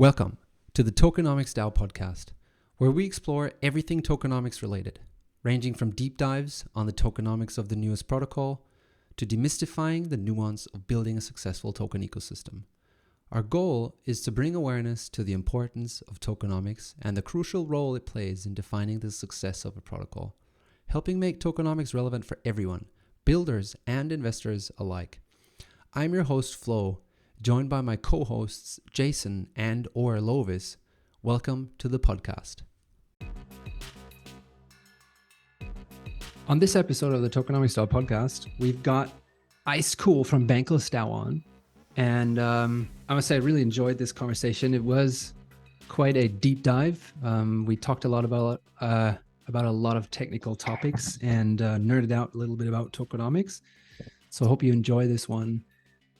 Welcome to the Tokenomics DAO podcast, where we explore everything tokenomics related, ranging from deep dives on the tokenomics of the newest protocol to demystifying the nuance of building a successful token ecosystem. Our goal is to bring awareness to the importance of tokenomics and the crucial role it plays in defining the success of a protocol, helping make tokenomics relevant for everyone, builders and investors alike. I'm your host, Flo, joined by my co-hosts Jason and or Lovis. Welcome to the podcast. On this episode of the Tokenomics DAO podcast, we've got Icedcool from Bankless on. And um, I must say, I really enjoyed this conversation. It was quite a deep dive. Um, we talked a lot about uh, about a lot of technical topics and uh, nerded out a little bit about tokenomics. So I hope you enjoy this one.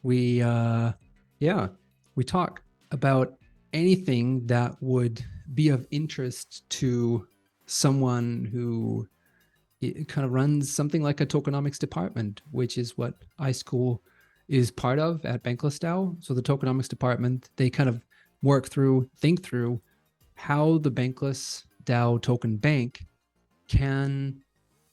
We uh, yeah, we talk about anything that would be of interest to someone who kind of runs something like a tokenomics department, which is what Icedcool is part of at Bankless DAO. So the tokenomics department, they kind of work through, think through how the Bankless DAO token bank can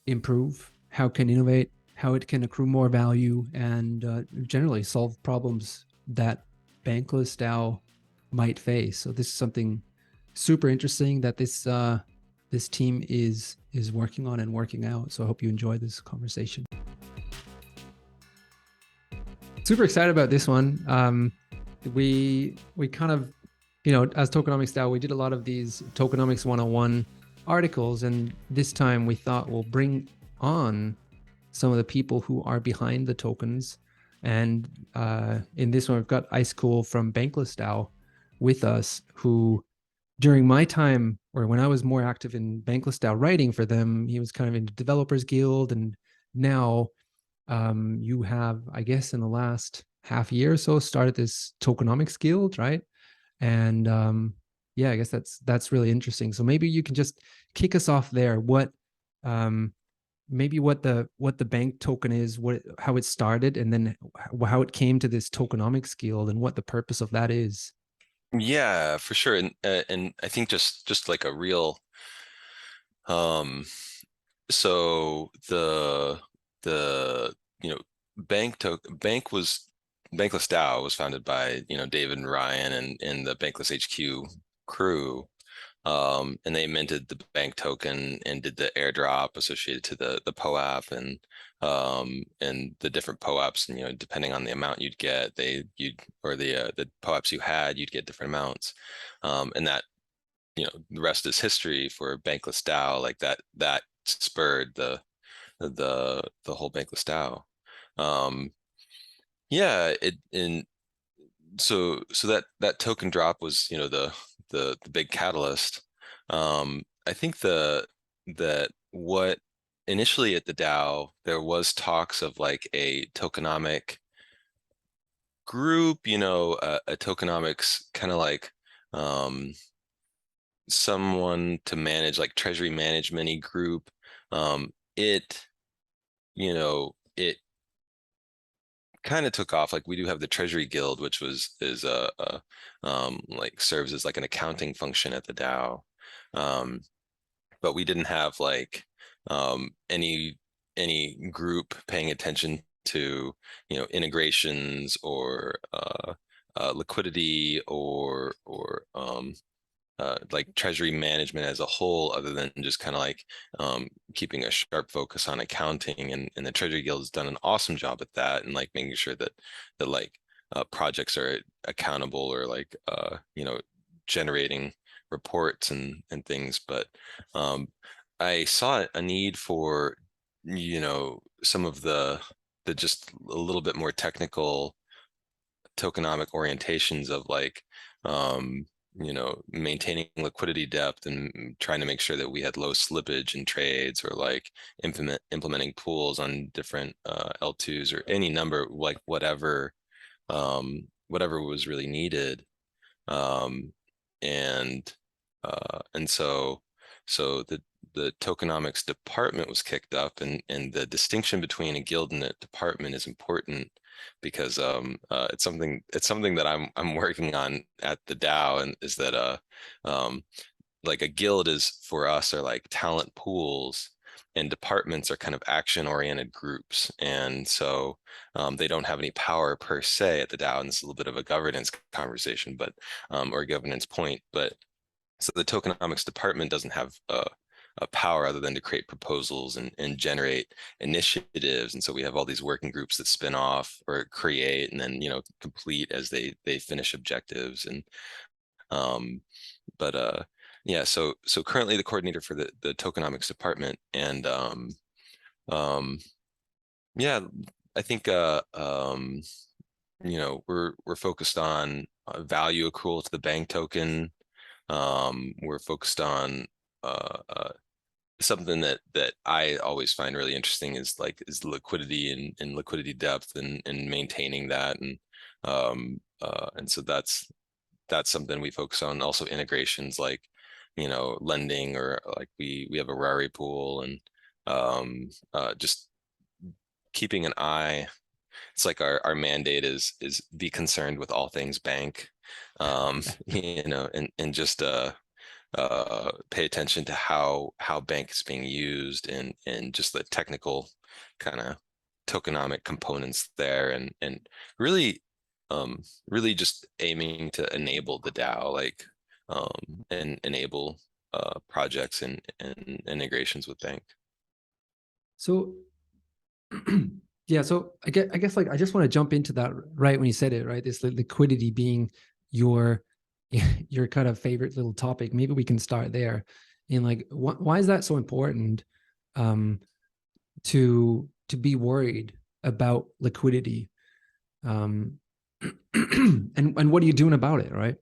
improve, how it can innovate, how it can accrue more value, and uh, generally solve problems that Bankless DAO might face. So this is something super interesting that this uh, this team is is working on and working out. So I hope you enjoy this conversation. Super excited about this one. Um, we we kind of you know as tokenomics DAO we did a lot of these tokenomics 101 articles and this time we thought we'll bring on some of the people who are behind the tokens and uh, in this one, we've got Icedcool from Bankless DAO with us, who during my time or when I was more active in Bankless DAO writing for them, he was kind of in the Developers Guild. And now um, you have, I guess, in the last half year or so, started this Tokenomics Guild, right? And um, yeah, I guess that's that's really interesting. So maybe you can just kick us off there. What um, maybe what the what the bank token is what how it started and then how it came to this tokenomics guild and what the purpose of that is. Yeah for sure and uh, and i think just just like a real um so the the you know bank to bank was bankless dao was founded by you know david and ryan and and the bankless hq crew um, and they minted the bank token and did the airdrop associated to the the POAP and um, and the different POAPs and you know depending on the amount you'd get they you'd or the uh, the POAPs you had you'd get different amounts. Um, and that you know the rest is history for bankless DAO like that that spurred the the the whole bankless DAO. Um, yeah it in so so that that token drop was you know the the the big catalyst. Um, I think the that what initially at the DAO there was talks of like a tokenomic group, you know, a, a tokenomics kind of like um, someone to manage like treasury management group. Um, it, you know, it kind of took off like we do have the treasury guild which was is a, a um like serves as like an accounting function at the dao um but we didn't have like um any any group paying attention to you know integrations or uh, uh liquidity or or um uh, like treasury management as a whole, other than just kind of like um, keeping a sharp focus on accounting. And, and the Treasury Guild has done an awesome job at that, and like making sure that that like uh, projects are accountable or like uh, you know generating reports and and things. But um, I saw a need for you know some of the the just a little bit more technical tokenomic orientations of like um you know maintaining liquidity depth and trying to make sure that we had low slippage in trades or like implement implementing pools on different uh, L2s or any number like whatever um, whatever was really needed um, and uh, and so so the the tokenomics department was kicked up and and the distinction between a guild and a department is important because um uh it's something it's something that I'm I'm working on at the DAO and is that uh um like a guild is for us are like talent pools and departments are kind of action oriented groups and so um, they don't have any power per se at the DAO and it's a little bit of a governance conversation but um, or governance point but so the tokenomics department doesn't have a, a power other than to create proposals and, and generate initiatives. And so we have all these working groups that spin off or create and then you know complete as they they finish objectives and um but uh yeah so so currently the coordinator for the the tokenomics department and um um yeah i think uh um you know we're we're focused on uh, value accrual to the bank token. Um we're focused on uh, uh something that that i always find really interesting is like is liquidity and, and liquidity depth and and maintaining that and um uh and so that's that's something we focus on. Also integrations like you know lending or like we we have a rari pool and um uh just keeping an eye it's like our our mandate is is be concerned with all things bank um you know and and just uh uh pay attention to how how bank is being used and and just the technical kind of tokenomic components there and and really um really just aiming to enable the DAO like um and enable uh projects and and integrations with bank So, yeah, so I get, I guess like I just want to jump into that right when you said it, right? This liquidity being your your kind of favorite little topic. Maybe we can start there. And like, wh- why is that so important? Um, to to be worried about liquidity, um, and and what are you doing about it, right?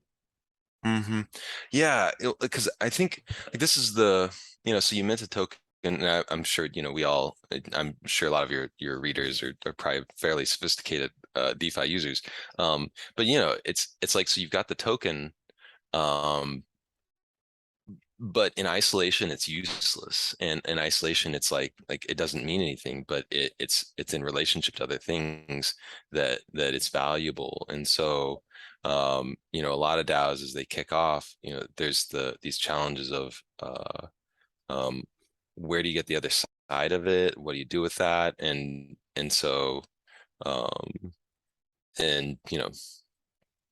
mm-hmm. Yeah, because I think like this is the you know so you meant a token and I, I'm sure you know we all I- I'm sure a lot of your your readers are, are probably fairly sophisticated uh, DeFi users. Um, but you know it's it's like so you've got the token, um, but in isolation it's useless and in isolation it's like like it doesn't mean anything but it, it's it's in relationship to other things that that it's valuable and so um you know a lot of DAOs as they kick off you know there's the these challenges of uh um where do you get the other side of it what do you do with that and and so um and you know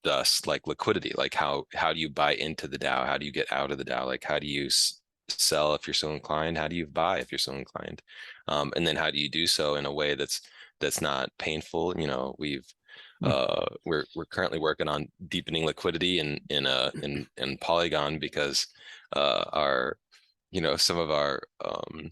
thus like liquidity like how how do you buy into the DAO how do you get out of the DAO like how do you s- sell if you're so inclined? How do you buy if you're so inclined? Um, and then how do you do so in a way that's that's not painful? You know we've Mm. uh we're we're currently working on deepening liquidity in in uh in in polygon because uh our you know some of our um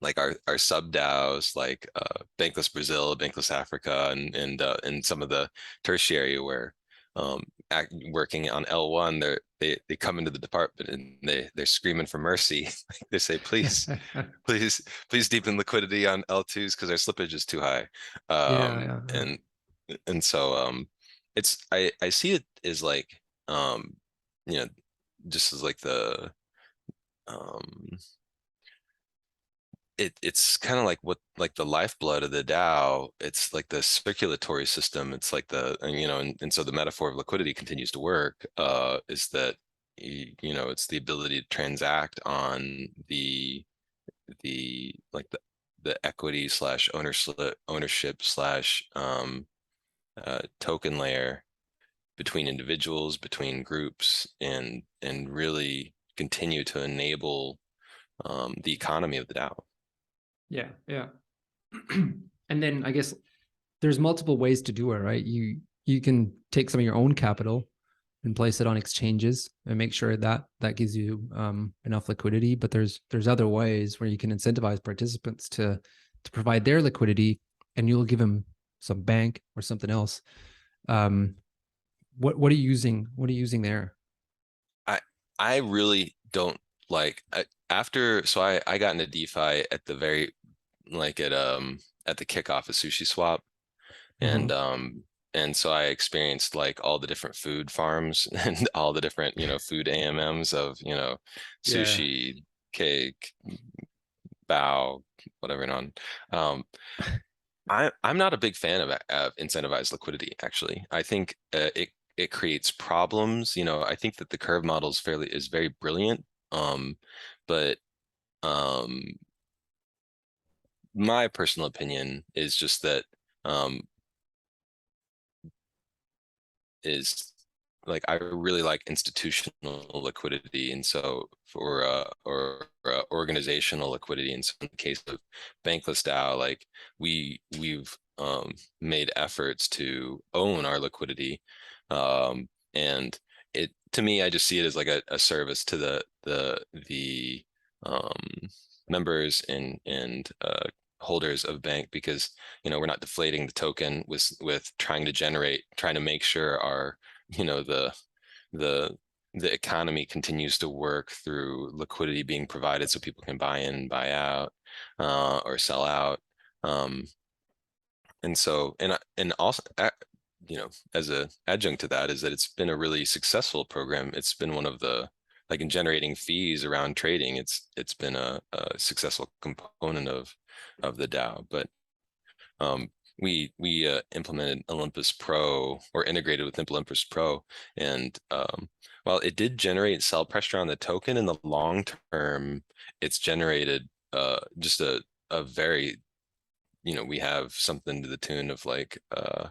like our our sub DAOs like uh Bankless Brazil, Bankless Africa and and uh and some of the tertiary where um act, working on L1 they're they they come into the department and they they're screaming for mercy they say please please please deepen liquidity on L2s because our slippage is too high um yeah, yeah. and and so um it's I I see it as like um you know just as like the um it it's kind of like what like the lifeblood of the DAO. It's like the circulatory system. It's like the and, you know, and, and so the metaphor of liquidity continues to work. Uh, is that you know it's the ability to transact on the the like the the equity slash ownership ownership slash um uh, token layer between individuals, between groups, and and really continue to enable um, the economy of the DAO. Yeah, yeah. and then I guess there's multiple ways to do it, right? You you can take some of your own capital and place it on exchanges and make sure that that gives you um, enough liquidity. But there's there's other ways where you can incentivize participants to to provide their liquidity, and you'll give them some bank or something else. Um, what what are you using? What are you using there? I I really don't like I, after so I I got into DeFi at the very like at um at the kickoff of Sushi Swap and um and so I experienced like all the different food farms and all the different you know food AMMs of you know Yeah. sushi cake bow whatever and on um I, I'm not a big fan of, of incentivized liquidity, actually. I think uh, it, it creates problems, you know, I think that the curve model is fairly, is very brilliant. Um, but, um. My personal opinion is just that, um. Is like, I really like institutional liquidity, and so for, uh, or, uh, organizational liquidity, and so in the case of Bankless DAO, like, we, we've, um, made efforts to own our liquidity. Um, and it, to me, I just see it as like a, a service to the, the, the, um, members and, and, uh, holders of bank, because, you know, we're not deflating the token with, with trying to generate, trying to make sure our, you know, the, the, the economy continues to work through liquidity being provided so people can buy in, buy out, uh, or sell out. Um, and so, and, I- and also, uh, you know, as a adjunct to that is that it's been a really successful program. It's been one of the, like in generating fees around trading, it's, it's been a, a successful component of, of the DAO, but um, we, we uh, implemented Olympus Pro or integrated with Olympus Pro. And um, while it did generate sell pressure on the token in the long term, it's generated uh, just a, a very, you know, we have something to the tune of like uh,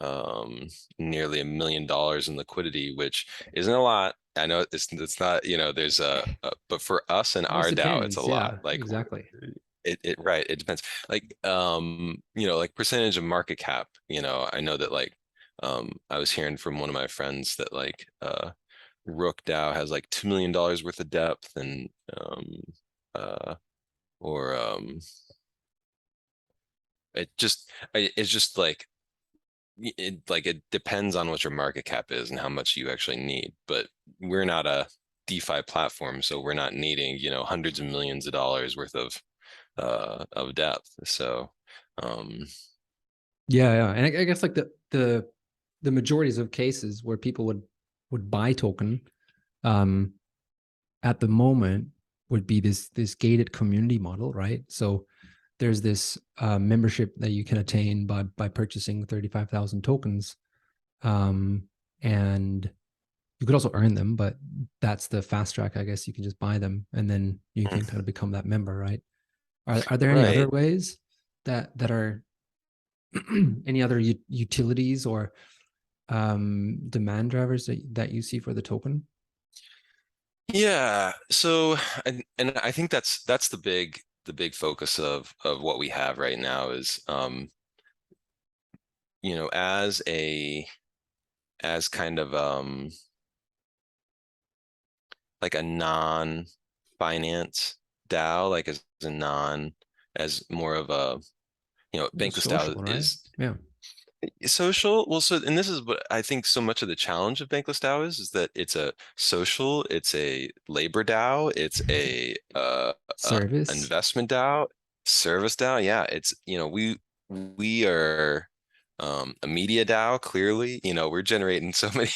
um, nearly a million dollars in liquidity, which isn't a lot. I know it's, it's not, you know, there's a, a- but for us and our DAO, it's a yeah, lot, like. Exactly. It, it, right, it depends, like, um, you know, like percentage of market cap, you know, I know that like. Um, I was hearing from one of my friends that like, uh. Rook DAO has like two million dollars worth of depth and, um, uh, or, um. It just, it's just like. It, like, it depends on what your market cap is and how much you actually need, but we're not a. DeFi platform, so we're not needing, you know, hundreds of millions of dollars worth of uh of depth so um Yeah, yeah, and I, I guess like the the the majorities of cases where people would would buy token, um, at the moment would be this this gated community model, right? So there's this uh, membership that you can attain by by purchasing thirty five thousand tokens, um, and you could also earn them, but that's the fast track. I guess you can just buy them, and then you can kind of become that member, right? Are are there any other ways that that are any other utilities or um demand drivers that, that you see for the token? Yeah so and and i think that's that's the big the big focus of of what we have right now is um you know as a as kind of um like a non finance DAO like as a non as more of a you know bankless social, DAO right? is yeah. Social? Well so and this is what i think so much of the challenge of bankless dao is is that it's a social it's a labor dao it's a uh service. investment dao service dao. Yeah it's you know we we are um a media dao clearly. You know we're generating so many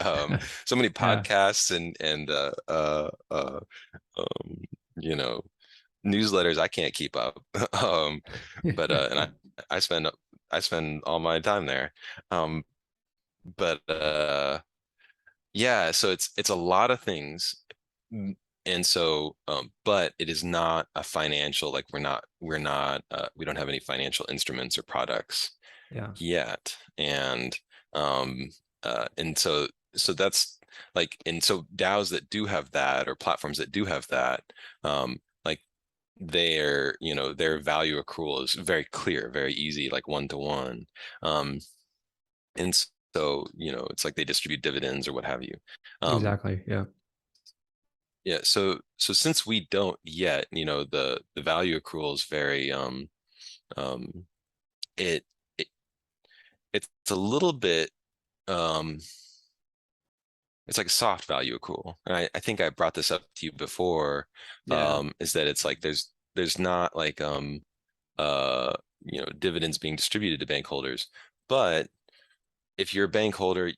um so many podcasts and and uh uh uh um you know newsletters i can't keep up um but uh and i i spend i spend all my time there um but uh yeah so it's it's a lot of things Mm, and so um but it is not a financial like we're not we're not uh we don't have any financial instruments or products yeah. yet and um uh and so so that's like and so DAOs that do have that or platforms that do have that um their you know their value accrual is very clear very easy like one to one um and so you know it's like they distribute dividends or what have you um exactly yeah. Yeah, so so since we don't yet, you know, the the value accrual is very um um it it it's a little bit um it's like a soft value accrual. And I, I think I brought this up to you before, yeah um, is that it's like there's there's not like um uh you know dividends being distributed to bank holders, but if you're a bank holder,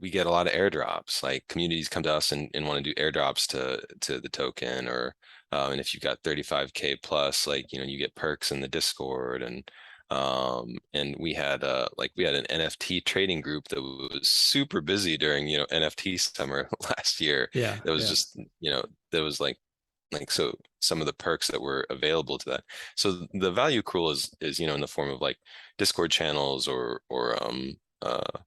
we get a lot of airdrops. Like communities come to us and, and want to do airdrops to to the token, or um, and if you've got 35k plus, like you know, you get perks in the Discord, and Um, and we had uh like we had an NFT trading group that was super busy during, you know, NFT summer last year. Yeah. That was yeah. just, you know, that was like like so some of the perks that were available to that. So the value accrual is is, you know, in the form of like Discord channels or or um uh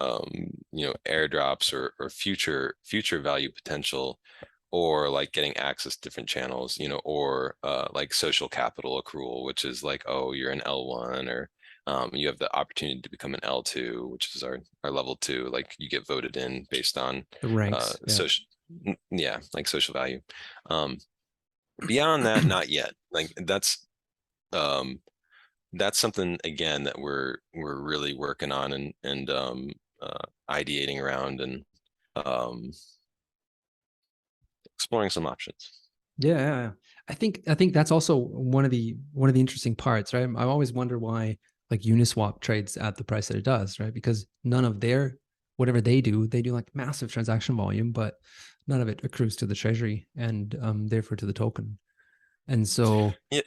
um you know airdrops or or future future value potential or like getting access to different channels, you know, or uh, like social capital accrual, which is like, oh, you're an L1 or um, you have the opportunity to become an L2, which is our, our level two, like you get voted in based on the uh, yeah. social, yeah, like social value. Um, beyond that, not yet. Like that's, um, that's something again that we're we're really working on and and um, uh, ideating around and um, exploring some options. Yeah. I think I think that's also one of the one of the interesting parts, right? I always wonder why like Uniswap trades at the price that it does, right? Because none of their whatever they do, they do like massive transaction volume, but none of it accrues to the treasury and um, therefore to the token. And so Yeah.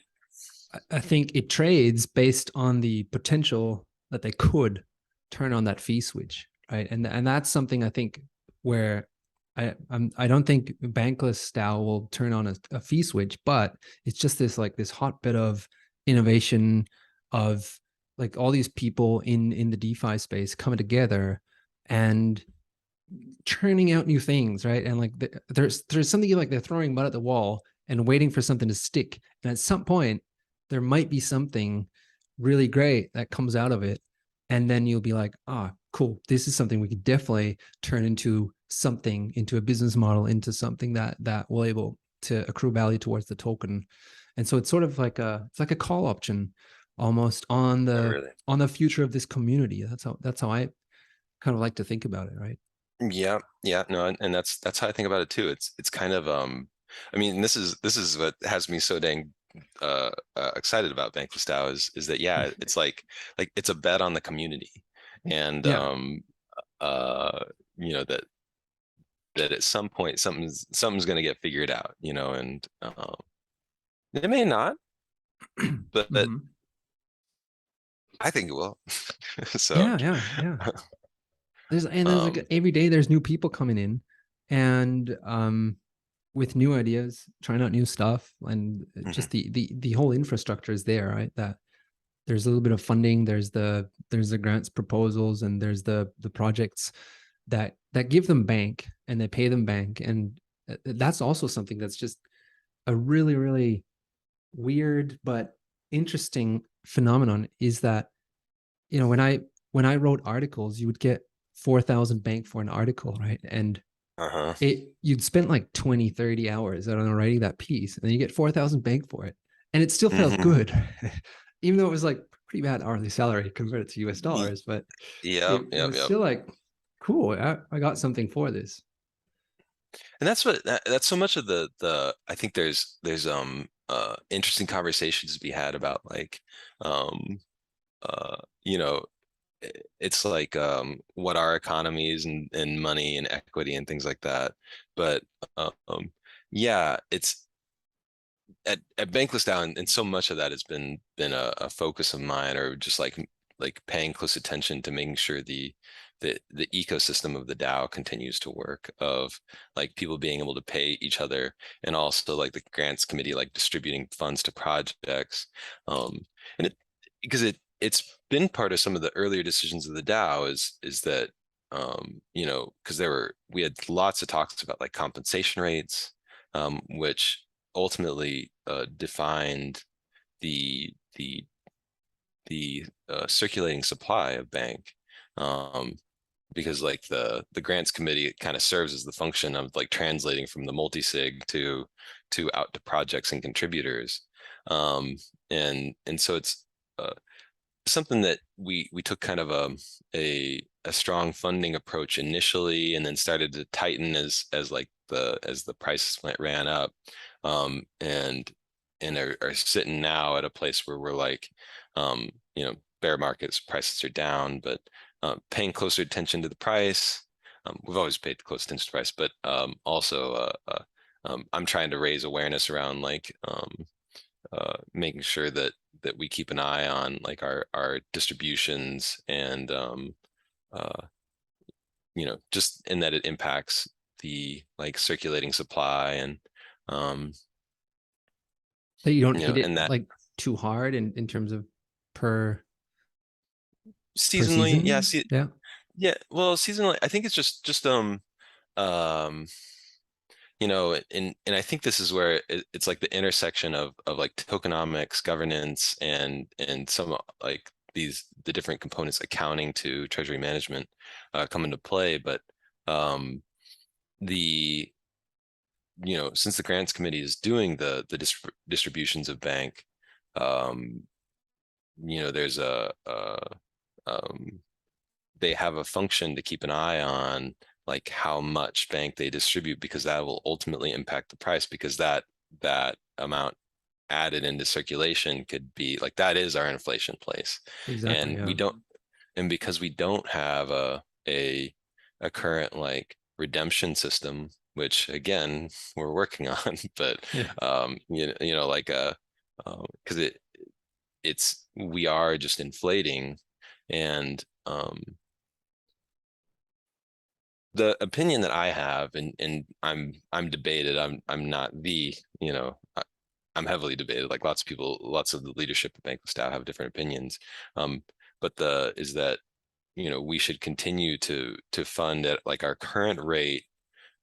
I- I think it trades based on the potential that they could turn on that fee switch, right? And and that's something I think where I I'm, I don't think bankless DAO will turn on a, a fee switch, but it's just this like this hotbed of innovation of like all these people in in the DeFi space coming together and churning out new things, right? And like the, there's there's something like they're throwing mud at the wall and waiting for something to stick. And at some point, there might be something really great that comes out of it. And then you'll be like, ah, cool. This is something we could definitely turn into something, into a business model, into something that that will able to accrue value towards the token. And so it's sort of like a it's like a call option almost on the really. on the future of this community. That's how that's how I kind of like to think about it, right? Yeah, yeah, no, and, and that's that's how I think about it too. It's it's kind of um, I mean, this is this is what has me so dang uh, uh excited about Bankless DAO is is that yeah, it's like like it's a bet on the community, and Yeah. um, uh, you know that that at some point something's something's gonna get figured out, you know, and um, it may not, but but Mhm. I think it will. so yeah, yeah, yeah. There's and there's like Um, every day there's new people coming in, and um, with new ideas, trying out new stuff, and uh, just the the the whole infrastructure is there, right? That there's a little bit of funding, there's the there's the grants proposals, and there's the the projects that that give them bank and they pay them bank, and uh, that's also something that's just a really really weird but interesting phenomenon is that you know when i when i wrote articles you would get 4000 bank for an article right and uh-huh. it you'd spent like 20 30 hours I don't know writing that piece and then you get 4000 bank for it and it still felt Mhm. good even though it was like pretty bad hourly salary converted to us dollars but yeah, it, it yep, was yep. still like cool I, I got something for this and that's what that, that's so much of the the i think there's there's um uh interesting conversations to be had about like um uh you know it's like um what are economies and and money and equity and things like that but um yeah it's at, at bankless DAO and so much of that has been been a, a focus of mine or just like like paying close attention to making sure the the the ecosystem of the DAO continues to work of like people being able to pay each other and also like the grants committee like distributing funds to projects um and it because it it's been part of some of the earlier decisions of the DAO is is that um you know because there were we had lots of talks about like compensation rates um which ultimately uh defined the the the uh, circulating supply of bank um because like the the grants committee kind of serves as the function of like translating from the multi-sig to to out to projects and contributors um and and so it's uh, something that we we took kind of a a a strong funding approach initially and then started to tighten as as like the as the prices went ran up um and and are, are sitting now at a place where we're like um you know bear markets prices are down but uh, paying closer attention to the price um, we've always paid close attention to price but um also uh, uh um, i'm trying to raise awareness around like um uh making sure that that we keep an eye on, like our, our distributions and, um, uh, you know, just in that it impacts the like circulating supply and, um, That you don't You know, hit it that- like too hard in, in terms of per, per seasonally, yeah, see, Yeah, Yeah, well, seasonally, I think it's just just um um you know, and and I think this is where it, it's like the intersection of of like tokenomics, governance, and and some uh, like these the different components accounting to treasury management uh, come into play. But um the you know since the grants committee is doing the the distri- distributions of bank, um you know there's a uh um they have a function to keep an eye on like how much bank they distribute because that will ultimately impact the price because that that amount added into circulation could be like that is our inflation place exactly. and we don't and because we don't have a a a current like redemption system which again we're working on but Yeah. um you know, you know like a because it it's we are just inflating and um the opinion that I have, and and I'm I'm debated. I'm I'm not the you know I, I'm heavily debated. Like lots of people, lots of the leadership of Bankless staff have different opinions. Um, but the is that you know we should continue to to fund at like our current rate.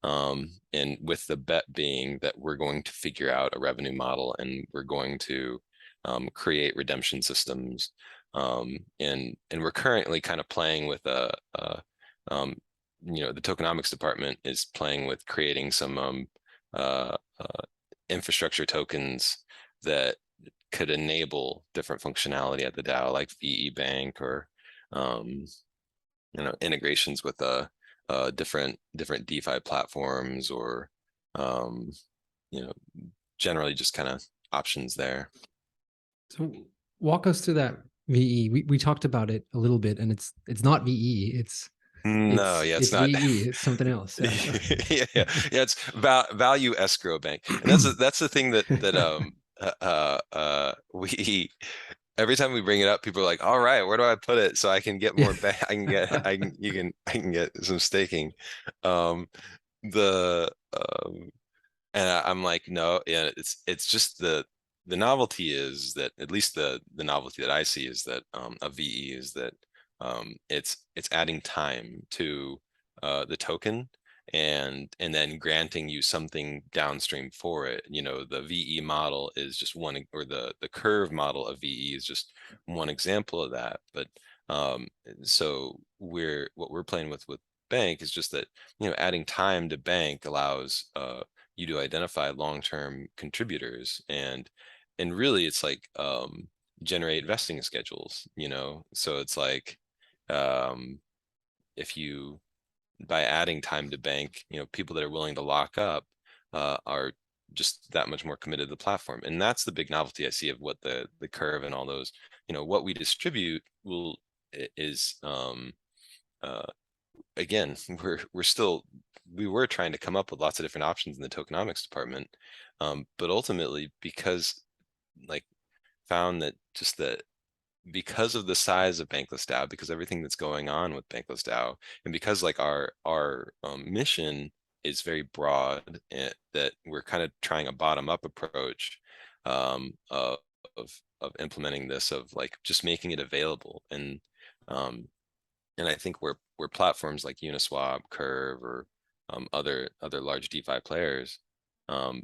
Um, and with the bet being that we're going to figure out a revenue model and we're going to um, create redemption systems. Um, and and we're currently kind of playing with a, a um, you know the tokenomics department is playing with creating some um uh, uh infrastructure tokens that could enable different functionality at the DAO like VE Bank or um you know integrations with uh uh different different DeFi platforms or um you know generally just kind of options there. So walk us through that VE. We, we talked about it a little bit and it's, it's not VE, it's, No, yeah, it's, not. VE, it's something else. Yeah. yeah, yeah, yeah. It's val- value escrow bank, and that's the- that's the thing that that um uh, uh uh we every time we bring it up, people are like, "All right, where do I put it so I can get more back? I can get I can you can I can get some staking." Um, the um, and I, I'm like, no, yeah, it's it's just the the novelty is that at least the the novelty that I see is that um a VE is that um it's it's adding time to uh the token and and then granting you something downstream for it you know the ve model is just one or the the curve model of ve is just one example of that but um so we're what we're playing with with bank is just that you know adding time to bank allows uh you to identify long-term contributors and and really it's like um generate vesting schedules you know? So it's like um if you by adding time to bank you know people that are willing to lock up uh are just that much more committed to the platform. And that's the big novelty i see of what the the curve and all those you know what we distribute will is um uh again we're we're still we were trying to come up with lots of different options in the tokenomics department um but ultimately because like found that just that because of the size of Bankless DAO, because everything that's going on with Bankless DAO, and because like our our um, mission is very broad, and that we're kind of trying a bottom up approach um, of of of implementing this, of like just making it available, and um, and I think where where platforms like Uniswap, Curve, or um, other other large DeFi players, um,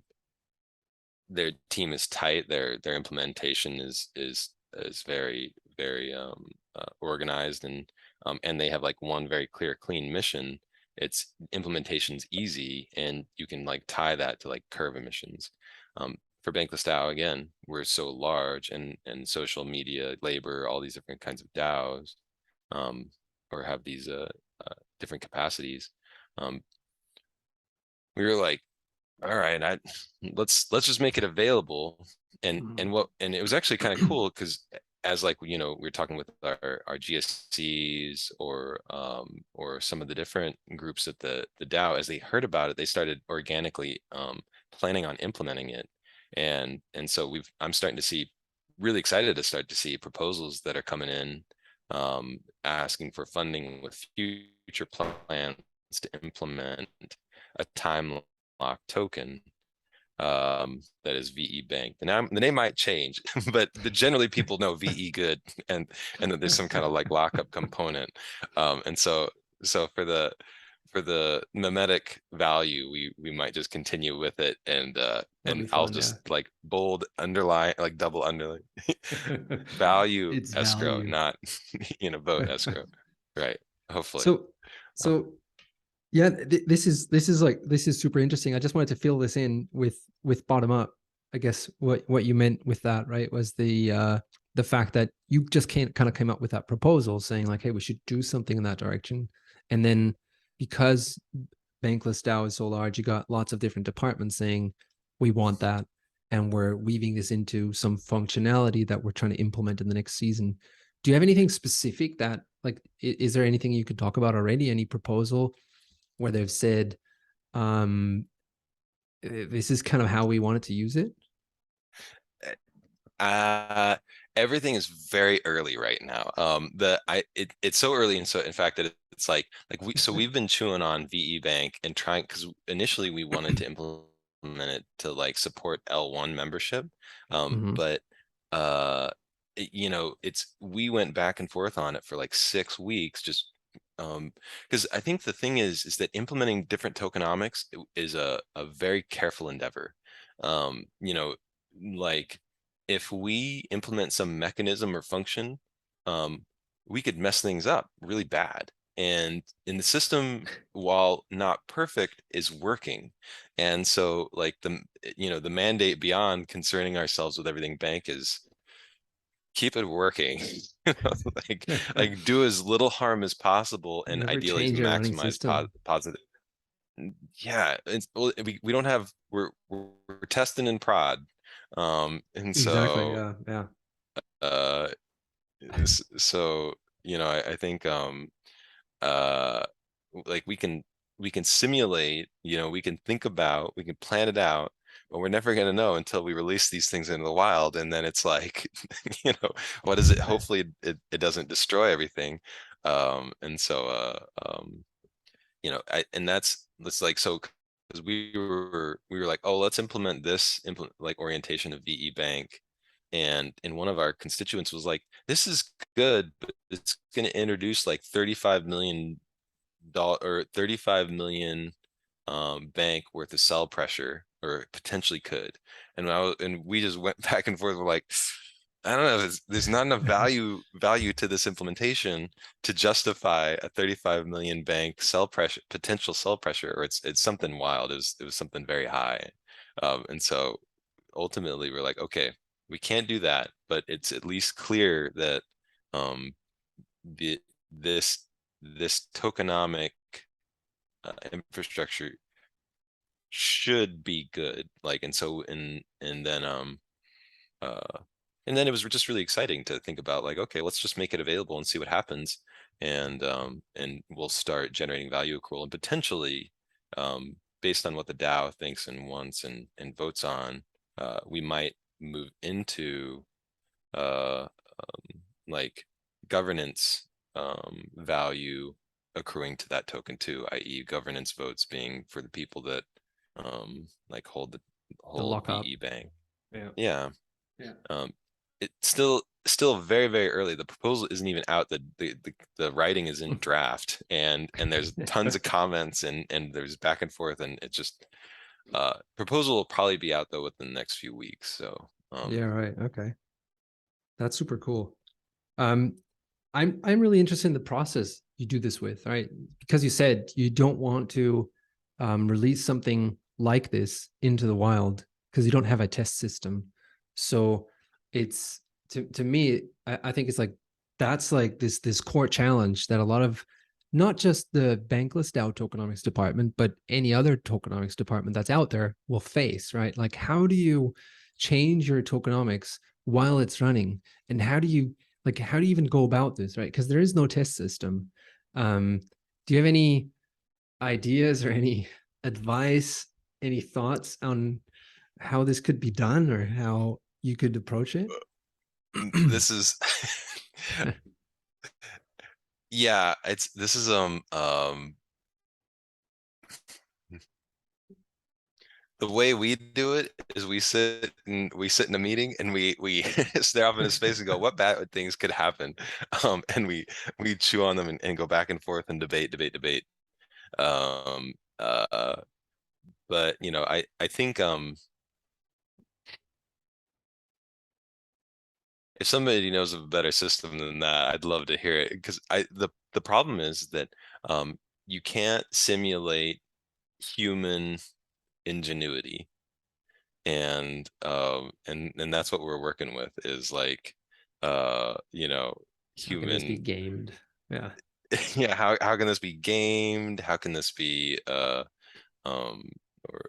their team is tight. Their their implementation is is is very very um uh, organized and um and they have like one very clear clean mission. It's implementation's easy and you can like tie that to like curve emissions. Um, for Bankless DAO again, we're so large and and social media, labor, all these different kinds of DAOs, um, or have these uh, uh different capacities. Um, we were like, all right, I let's let's just make it available. And Mhm. and what and it was actually kind of cool because as like you know we are talking with our our GSCs or um or some of the different groups at the the DAO as they heard about it they started organically um planning on implementing it and and so we've I'm starting to see really excited to start to see proposals that are coming in um, asking for funding with future plans to implement a time lock token um, that is VE Bank. The name, the name might change, but the, generally people know VE Good, and and that there's some kind of like lockup component. Um, and so so for the for the mimetic value, we we might just continue with it, and uh, That'd and be I'll fun, just like bold underline like double underline value It's escrow, value. not you know vote escrow, right? Hopefully. So, so yeah, th- this is this is like this is super interesting. I just wanted to fill this in with with bottom up. I guess what what you meant with that, right, was the uh the fact that you just can't kind of came up with that proposal saying like, hey, we should do something in that direction, and then because Bankless DAO is so large, you got lots of different departments saying we want that, and we're weaving this into some functionality that we're trying to implement in the next season. Do you have anything specific that like is there anything you could talk about already? Any proposal where they've said, um, "Uh, this is kind of how we wanted to use it? Uh, everything is very early right now. Um, the I it, it's so early and so in fact that it's like like we so we've been chewing on VE Bank and trying because initially we wanted to implement it to like support L1 membership. Um, Mhm. but uh, it- you know, it's we went back and forth on it for like six weeks just um because I think the thing is is that implementing different tokenomics is a a very careful endeavor. Um, you know, like if we implement some mechanism or function, um, we could mess things up really bad. And in the system, while not perfect, is working. And so like the, you know, the mandate beyond concerning ourselves with everything bank is keep it working. Like, like do as little harm as possible and Never ideally change your running maximize po- positive. Yeah, it's, well, we, we don't have, we're, we're testing in prod. Um, and Exactly. so, Yeah. Yeah. uh, s- so, you know, I, I think, um, uh, like we can, we can simulate, you know, we can think about, we can plan it out, but we're never gonna know until we release these things into the wild. And then it's like, you know, what is it? Hopefully it- it, doesn't destroy everything. Um, and so, uh, um, you know, I, and that's, that's like, so, because we were, we were like, oh, let's implement this, implement like orientation of VE Bank. And, and one of our constituents was like, this is good, but it's gonna introduce like thirty-five million dollar or thirty-five million um bank worth of sell pressure or potentially could. And I was, and we just went back and forth, we're like, I don't know, there's, there's not enough value, value to this implementation to justify a thirty-five million bank sell pressure, potential sell pressure, or it's, it's something wild. It was, it was something very high. Um, and so ultimately we're like, okay, we can't do that, but it's at least clear that um the, this, this tokenomic uh, infrastructure should be good, like, and so, and, and then, um, uh, and then it was just really exciting to think about like, okay, let's just make it available and see what happens. And, um, and we'll start generating value accrual and potentially, um, based on what the DAO thinks and wants and, and votes on, uh, we might move into, uh, um, like governance, um, value accruing to that token too, i.e. governance votes being for the people that, um, like hold the, hold lockup. VE bank. Yeah. Yeah. Yeah. Um, it's still, still very, very early. The proposal isn't even out. The, the, the, the writing is in draft and, and there's tons of comments and, and there's back and forth and it's just, uh, proposal will probably be out though within the next few weeks. So, um, yeah. Right. Okay. That's super cool. Um, I'm I'm really interested in the process you do this with, right? Because you said you don't want to um, release something like this into the wild because you don't have a test system. So it's to to me, I, I think it's like that's like this this core challenge that a lot of not just the bankless DAO tokenomics department, but any other tokenomics department that's out there will face, right? Like how do you change your tokenomics while it's running? And how do you like how do you even go about this, right? Because there is no test system. Um, do you have any ideas or any advice, any thoughts on how this could be done or how you could approach it? this is. Yeah, it's, this is, um, um. The way we do it is we sit and we sit in a meeting and we, we stare off into space and go, what bad things could happen? Um, and we, we chew on them and, and go back and forth and debate, debate, debate. Um, uh, but you know, I, I think, um. If somebody knows of a better system than that, I'd love to hear it, cuz I, the, the problem is that, um, you can't simulate human ingenuity. And, um, and, and that's what we're working with is like, uh, you know, How can be human, gamed? Yeah. yeah, how, how can this be gamed? How can this be, uh, um, or,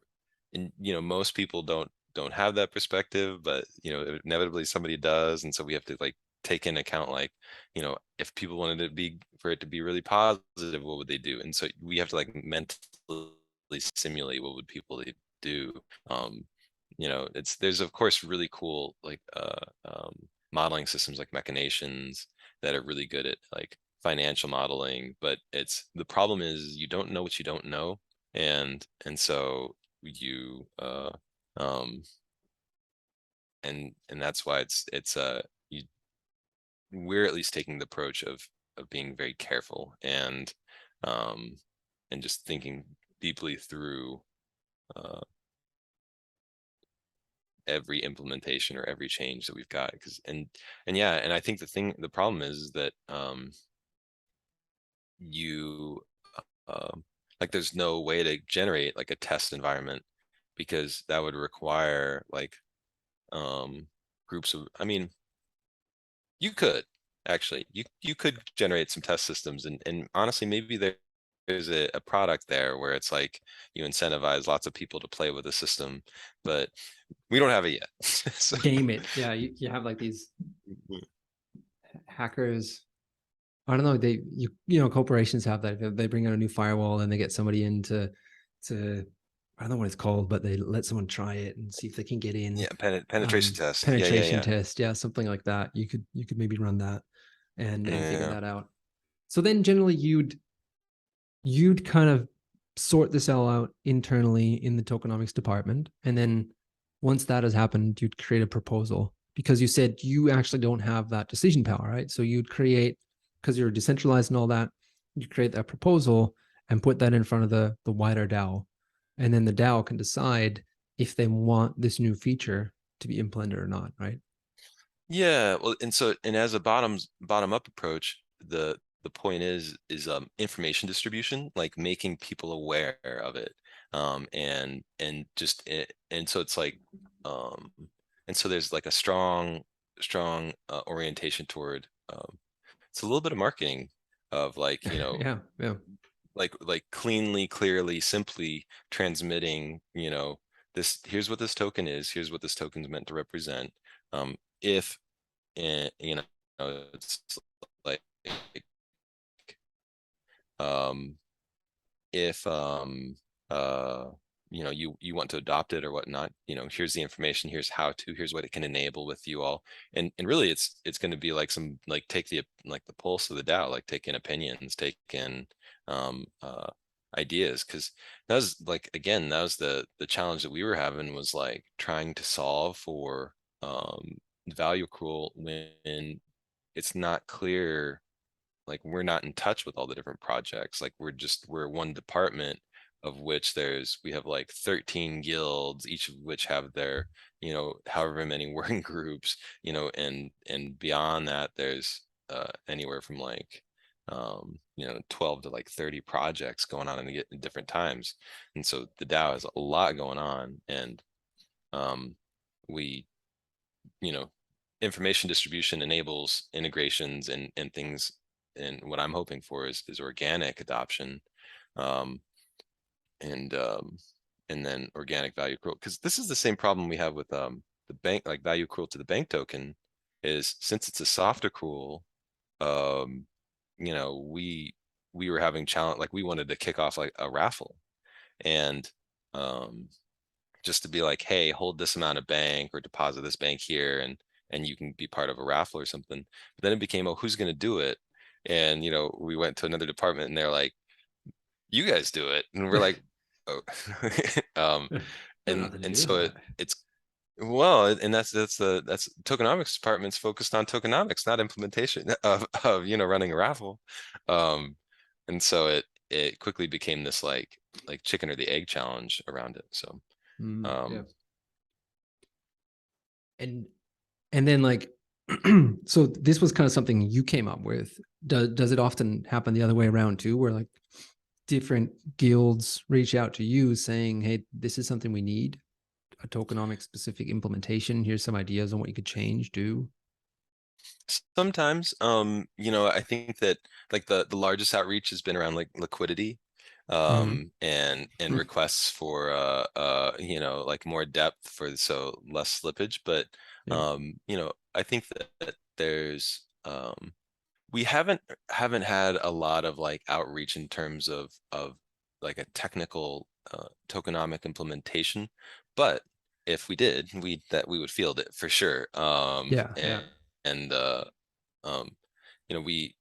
and, you know, most people don't, don't have that perspective, but, you know, inevitably somebody does, and so we have to like take in account, like, you know, if people wanted to be, for it to be really positive, what would they do? And so we have to like mentally simulate what would people do. Um, you know, it's, there's of course really cool, like, uh, um, modeling systems like machinations that are really good at like financial modeling, but it's, the problem is you don't know what you don't know. And, and so you, uh, um. And, and that's why it's, it's, uh, you. We're at least taking the approach of, of being very careful and, um, and just thinking deeply through, uh. Every implementation or every change that we've got, cuz, and, and yeah, and I think the thing, the problem is that, um. You, um, like, there's no way to generate like a test environment. Because that would require like, um, groups of, I mean. You could, actually, you, you could generate some test systems and, and honestly, maybe there. There's a, a product there where it's like, you incentivize lots of people to play with the system, but we don't have it yet. So- Game it. Yeah, you, you have like these Mhm. hackers. I don't know, they, you, you know, corporations have that. They- bring out a new firewall and they get somebody in to, to, I don't know what it's called, but they let someone try it and see if they can get in. Yeah, pen- penetration um, test. Yeah, yeah, Penetration yeah. test, yeah, something like that. You could, you could maybe run that and, and figure that out. So then generally you'd, you'd kind of sort this all out internally in the tokenomics department. And then once that has happened, you'd create a proposal because you said you actually don't have that decision power, right? So you'd create, because you're decentralized and all that, you create that proposal and put that in front of the, the wider DAO. And then the DAO can decide if they want this new feature to be implemented or not, right? Yeah, well, and so, and as a bottoms, bottom up approach, the, the point is, is, um, information distribution, like making people aware of it. Um, and, and just, and so it's like, um, and so there's like a strong, strong, uh, orientation toward, um. It's a little bit of marketing of like, you know, Yeah, yeah. like like cleanly clearly simply transmitting you know this here's what this token is here's what this token is meant to represent um if eh, you know it's like um if um uh you know you you want to adopt it or whatnot you know here's the information here's how to here's what it can enable with you all. And and really it's it's going to be like some like take the like the pulse of the DAO like take in opinions take in um uh ideas. Because that was like again that was the the challenge that we were having was like trying to solve for um value accrual when it's not clear like we're not in touch with all the different projects like we're just we're one department of which there's we have like 13 guilds each of which have their you know however many working groups you know and and beyond that there's uh anywhere from like um you know 12 to like 30 projects going on in in different times. And so the DAO has a lot going on and um we you know information distribution enables integrations and and things and what I'm hoping for is is organic adoption um and um and then organic value accrual because this is the same problem we have with um the bank like value accrual to the bank token is since it's a soft accrual um you know we we were having challenge like we wanted to kick off like a raffle and um just to be like hey hold this amount of bank or deposit this bank here and and you can be part of a raffle or something. But then it became, oh, who's gonna do it? And, you know, we went to another department and they're like, you guys do it. And we're like, oh. Um, and, and so it, it's, well, and that's, that's the, that's tokenomics department's focused on tokenomics, not implementation of, of, you know, running a raffle. Um, and so it, it quickly became this like, like chicken or the egg challenge around it. So, Mm, yeah. um, And and then like so this was kind of something you came up with. Does does it often happen the other way around too, where like different guilds reach out to you saying, "Hey, this is something we need, a tokenomic specific implementation. Here's some ideas on what you could change, do." Sometimes, um, you know, I think that like the, the largest outreach has been around like liquidity. Um, and, and Mm. requests for, uh, uh, you know, like more depth for, so less slippage, but, Yeah. um, you know, I think that that there's, um. We haven't, haven't had a lot of like outreach in terms of, of like a technical, uh, tokenomic implementation. But if we did, we, that we would field it for sure, um. Yeah, yeah. and- And, uh, um, you know, we,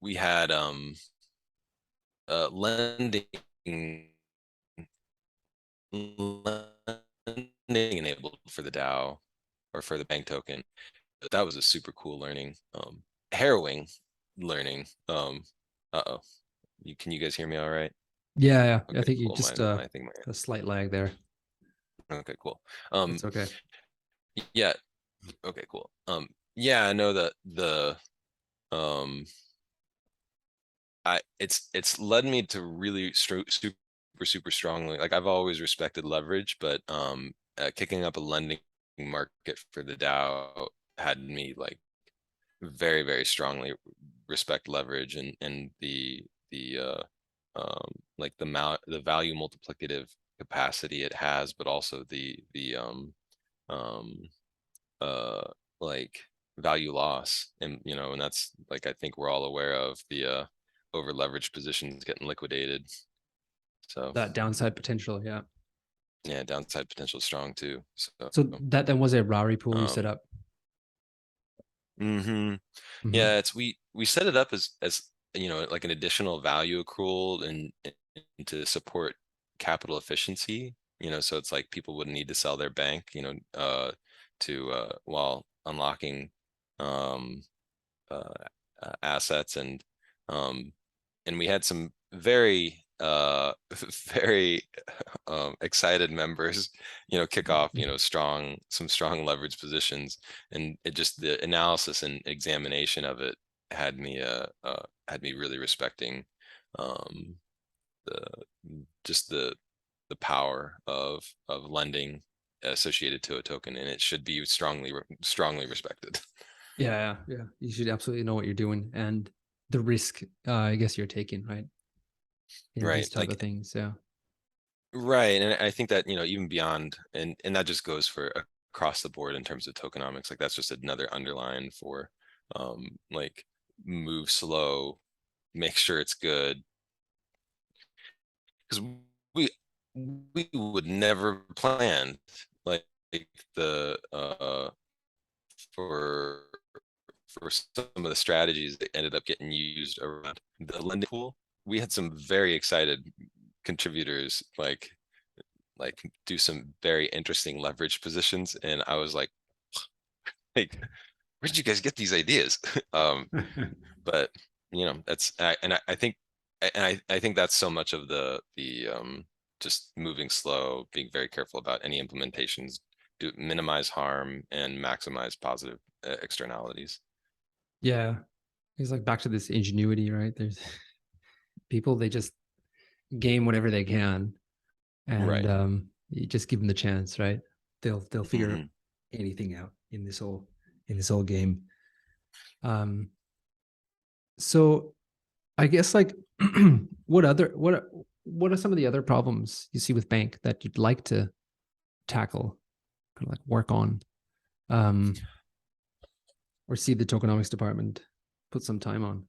we had, um. Uh, lending. Lending enabled for the DAO or for the bank token. That was a super cool learning, um, harrowing learning, um, uh-oh. You, can you guys hear me all right? Yeah, yeah. I Okay, think you cool. just uh, my thing, my- a slight lag there. Okay, cool. Um, It's okay. yeah, okay, cool. Um, yeah, I know that the, um. I, it's, it's led me to really super, super strongly, like I've always respected leverage, but, um, uh, kicking up a lending market for the DAO had me like. Very, very strongly respect leverage and, and the, the, uh, um, like the amount, the value multiplicative capacity it has, but also the, the, um, um, uh, like value loss and, you know, and that's like, I think we're all aware of the, uh, over leveraged positions getting liquidated. So, That downside potential, yeah. yeah, downside potential is strong too, so. So that then was a Rari pool you set Um, up. Hmm Mhm. Yeah, it's, we, we set it up as, as, you know, like an additional value accrual and, and to support capital efficiency, you know, so it's like people wouldn't need to sell their bank, you know, uh, to, uh, while unlocking, um, uh, uh, assets and, um, and we had some very, uh, very, um, excited members, you know, kick off, you know, strong, some strong leverage positions. And it just, the analysis and examination of it had me, uh, uh, had me really respecting, um, the, just the, the power of, of lending associated to a token and it should be strongly, strongly respected. Yeah, yeah, yeah. You should absolutely know what you're doing and the risk, uh, I guess you're taking, right? In Right, these type like- of things, yeah. Right, and I think that, you know, even beyond, and, and that just goes for across the board in terms of tokenomics, like that's just another underline for, um, like, move slow, make sure it's good. Cause we, we would never plan, like, the, uh, for, for some of the strategies that ended up getting used around the lending pool. We had some very excited contributors like like do some very interesting leverage positions and i was like like where did you guys get these ideas um but you know that's I, and I, I think and I, I think that's so much of the the um just moving slow being very careful about any implementations do minimize harm and maximize positive uh, externalities Yeah. It's like back to this ingenuity, right? There's people, they just game whatever they can. And Right. um, you just give them the chance, right? They'll they'll figure Mhm. anything out in this whole in this whole game. Um so I guess like what other what are- what are some of the other problems you see with bank that you'd like to tackle, kind of like work on? Um or see the tokenomics department put some time on.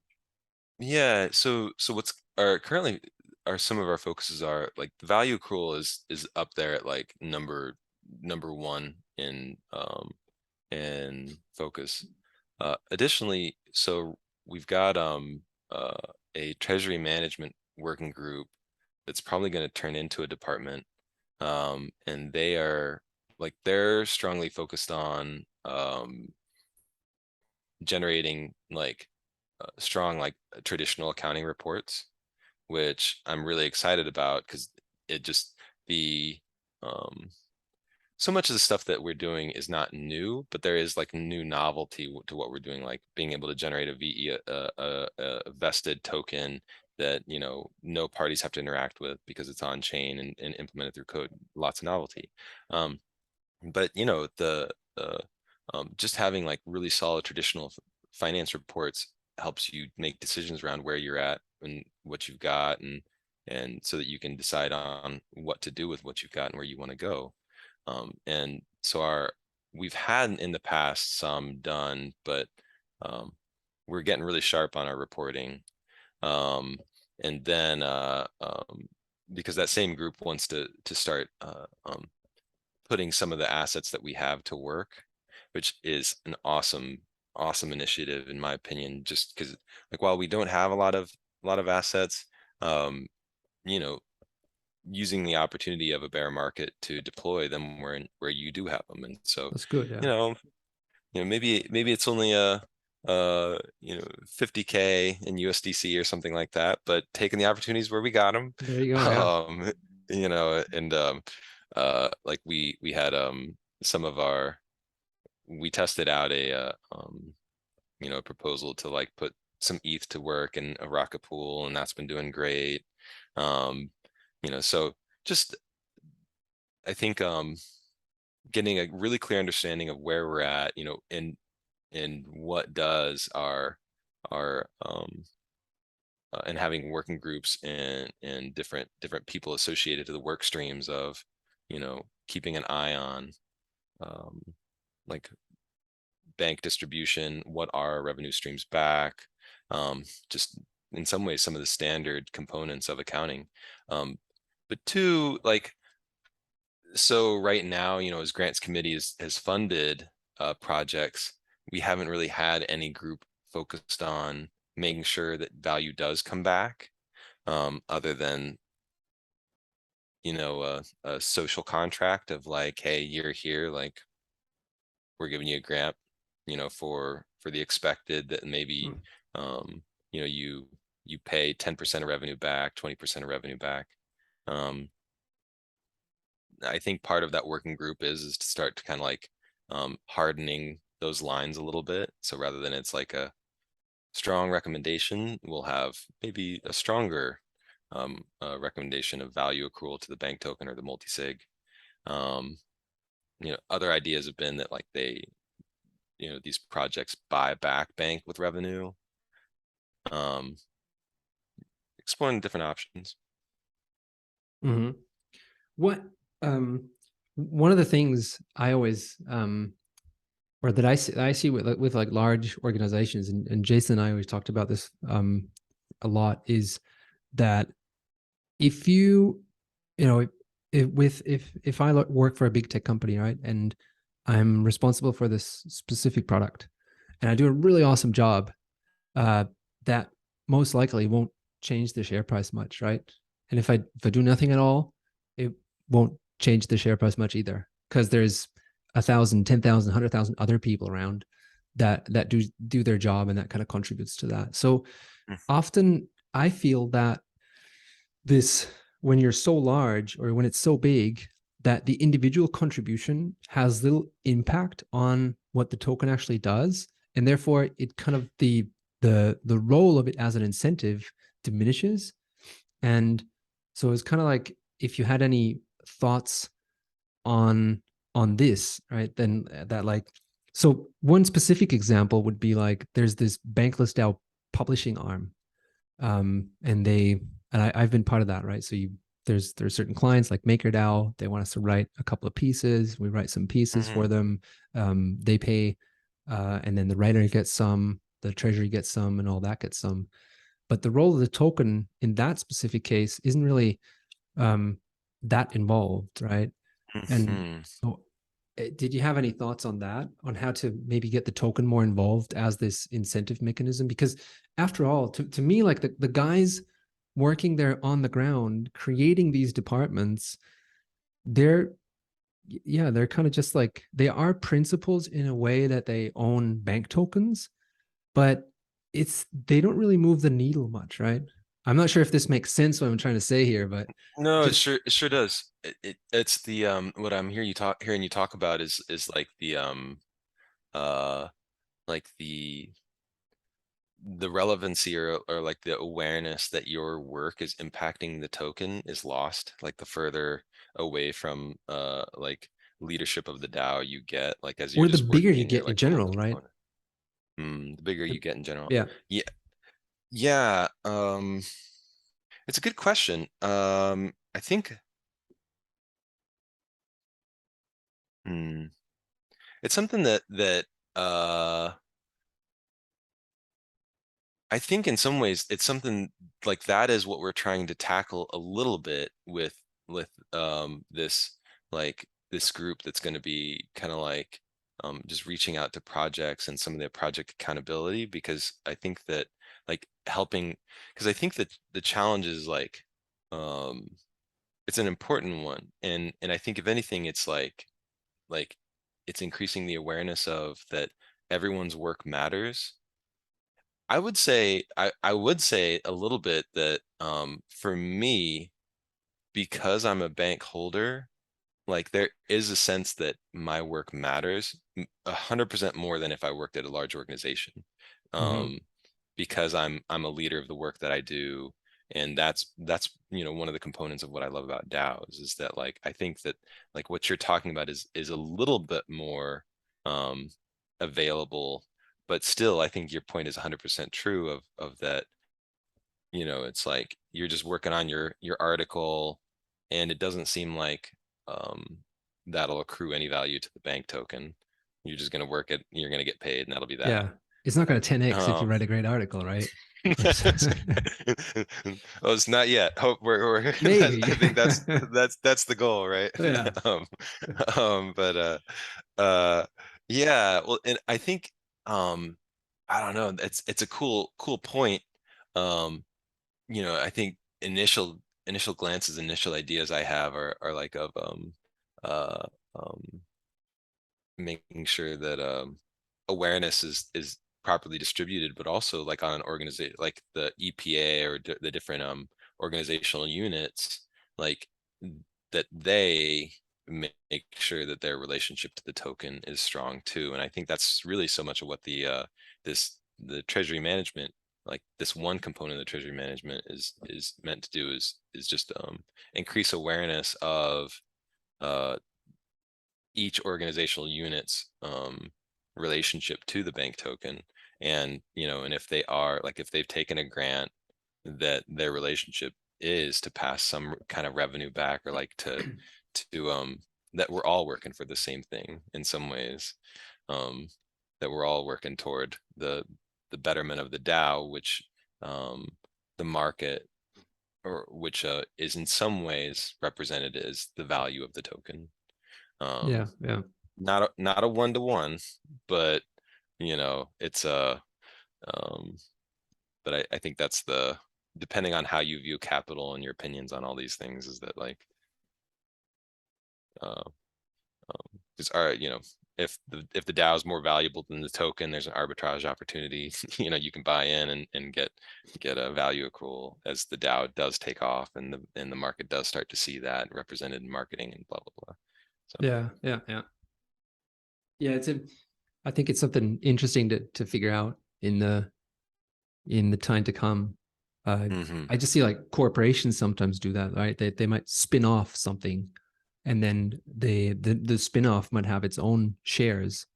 Yeah, so so what's our currently are some of our focuses are like the value accrual is is up there at like number number one in um and focus. Uh, additionally, so we've got um uh a treasury management working group that's probably going to turn into a department. Um, and they are like they're strongly focused on um generating like uh, strong like traditional accounting reports, which I'm really excited about because it just the um so much of the stuff that we're doing is not new, but there is like new novelty to what we're doing, like being able to generate a VE, a, a, a vested token that, you know, no parties have to interact with because it's on chain and, and implemented through code, lots of novelty. Um, but you know, the, the, um, just having like really solid traditional finance reports helps you make decisions around where you're at and what you've got and, and so that you can decide on what to do with what you've got and where you want to go. Um, and so our, we've had in the past some done, but um, we're getting really sharp on our reporting. Um, and then uh, um, because that same group wants to to start uh, um, putting some of the assets that we have to work, which is an awesome awesome initiative in my opinion. Just because like while we don't have a lot of a lot of assets, um, you know, using the opportunity of a bear market to deploy them where where you do have them, and so That's good. Yeah. you know, you know, maybe maybe it's only a uh you know 50k in USDC or something like that, but taking the opportunities where we got them, There you go. Yeah. um, you know, and um, uh, like we we had um some of our we tested out a uh, um you know a proposal to like put some ETH to work in a rocket pool, and that's been doing great. Um, you know, so just I think um getting a really clear understanding of where we're at, you know, and and what does our our um uh, and having working groups and and different different people associated to the work streams of you know keeping an eye on um like bank distribution what are revenue streams back um just in some ways some of the standard components of accounting. Um but two like so right now you know as grants committee is, has funded uh projects we haven't really had any group focused on making sure that value does come back um other than you know a, a social contract of like hey you're here like we're giving you a grant you know for for the expected that maybe um you know you you pay 10% of revenue back 20% of revenue back. Um i think part of that working group is is to start to kind of like um hardening those lines a little bit. So rather than it's like a strong recommendation we'll have maybe a stronger um uh, recommendation of value accrual to the bank token or the multi-sig. Um you know other ideas have been that like they you know these projects buy back bank with revenue um exploring different options Mm-hmm. What um one of the things I always um or that I see I see with with like large organizations and, and Jason and I always talked about this um a lot is that if you you know if, with if if I work for a big tech company right and I'm responsible for this specific product and I do a really awesome job uh that most likely won't change the share price much right and if I if I do nothing at all it won't change the share price much either because there's a thousand, ten thousand, hundred thousand other people around that that do do their job and that kind of contributes to that. So Mm. often I feel that this when you're so large or when it's so big that the individual contribution has little impact on what the token actually does and therefore it kind of the the the role of it as an incentive diminishes. And so it's kind of like if you had any thoughts on on this right then uh, that like so one specific example would be like there's this bankless DAO publishing arm um and they and I, I've been part of that right so you there's there's certain clients like MakerDAO they want us to write a couple of pieces we write some pieces Mhm. for them um they pay uh and then the writer gets some the treasury gets some and all that gets some but the role of the token in that specific case isn't really um that involved right and Mhm. so uh, did you have any thoughts on that on how to maybe get the token more involved as this incentive mechanism because after all to, to me like the, the guys working there on the ground creating these departments they're yeah they're kind of just like they are principals in a way that they own bank tokens but it's they don't really move the needle much right i'm not sure if this makes sense what i'm trying to say here but No, it sure, it sure does. It, it, it's the, um, what I'm hearing you talk, hearing you talk about is, is like the, um, uh, like the, the relevancy or, or like the awareness that your work is impacting the token is lost, like the further away from, uh, like leadership of the DAO you get, like as you're Or the bigger you get in like, general, right? Hmm, the bigger you get in general. yeah Yeah, yeah, um, it's a good question. Um, I think. Hmm. It's something that, that, uh. I think in some ways, it's something like that is what we're trying to tackle a little bit with, with, um, this, like, this group that's gonna be kind of like. Um, just reaching out to projects and some of the project accountability, because I think that, like, helping, cause I think that the challenge is like, um. It's an important one, and, and I think if anything, it's like, like, it's increasing the awareness of that everyone's work matters. I would say, I, I would say a little bit that, um, for me. Because I'm a bank holder, like there is a sense that my work matters m- a hundred percent more than if I worked at a large organization. Mhm. Um, because I'm, I'm a leader of the work that I do. And that's, that's, you know, one of the components of what I love about DAOs is that like, I think that like what you're talking about is, is a little bit more, um, available. But still, I think your point is hundred percent true of, of that. You know, it's like, you're just working on your, your article. And it doesn't seem like, um, that'll accrue any value to the bank token. You're just gonna work it, you're gonna get paid and that'll be that. yeah it's not going to 10x if you Um, write a great article right Well, it's not yet. Hope we're, we're, Maybe. I think that's, that's, that's the goal, right? Yeah. Um, um, but, uh, uh, yeah, well, and I think, um, I don't know, it's, it's a cool, cool point. Um, you know, I think initial, initial glances, initial ideas I have are, are like of, um, uh, um, making sure that, um, awareness is, is properly distributed, but also like on an organization, like the EPA or the different, um, organizational units, like that they make sure that their relationship to the token is strong too. And I think that's really so much of what the, uh, this, the treasury management, like this one component of the treasury management is, is meant to do is, is just, um, increase awareness of, uh, each organizational unit's, um, relationship to the bank token. And, you know, and if they are, like, if they've taken a grant, that their relationship is to pass some kind of revenue back or like to, to, um, that we're all working for the same thing in some ways. Um, that we're all working toward the, the betterment of the DAO, which, um, the market or which, uh, is in some ways represented as the value of the token. Um, yeah yeah not a, not a one to one, but you know, it's a, um, but I, I think that's the, depending on how you view capital and your opinions on all these things is that like, uh, um, just are, you know, if the, if the DAO is more valuable than the token, there's an arbitrage opportunity, you know, you can buy in and, and get, get a value accrual as the DAO does take off and the, and the market does start to see that represented in marketing and blah, blah, blah. So. yeah yeah yeah yeah it's a i think it's something interesting to to figure out in the in the time to come uh Mhm. I just see like corporations sometimes do that, right? They they might spin off something and then they the, the spin-off might have its own shares,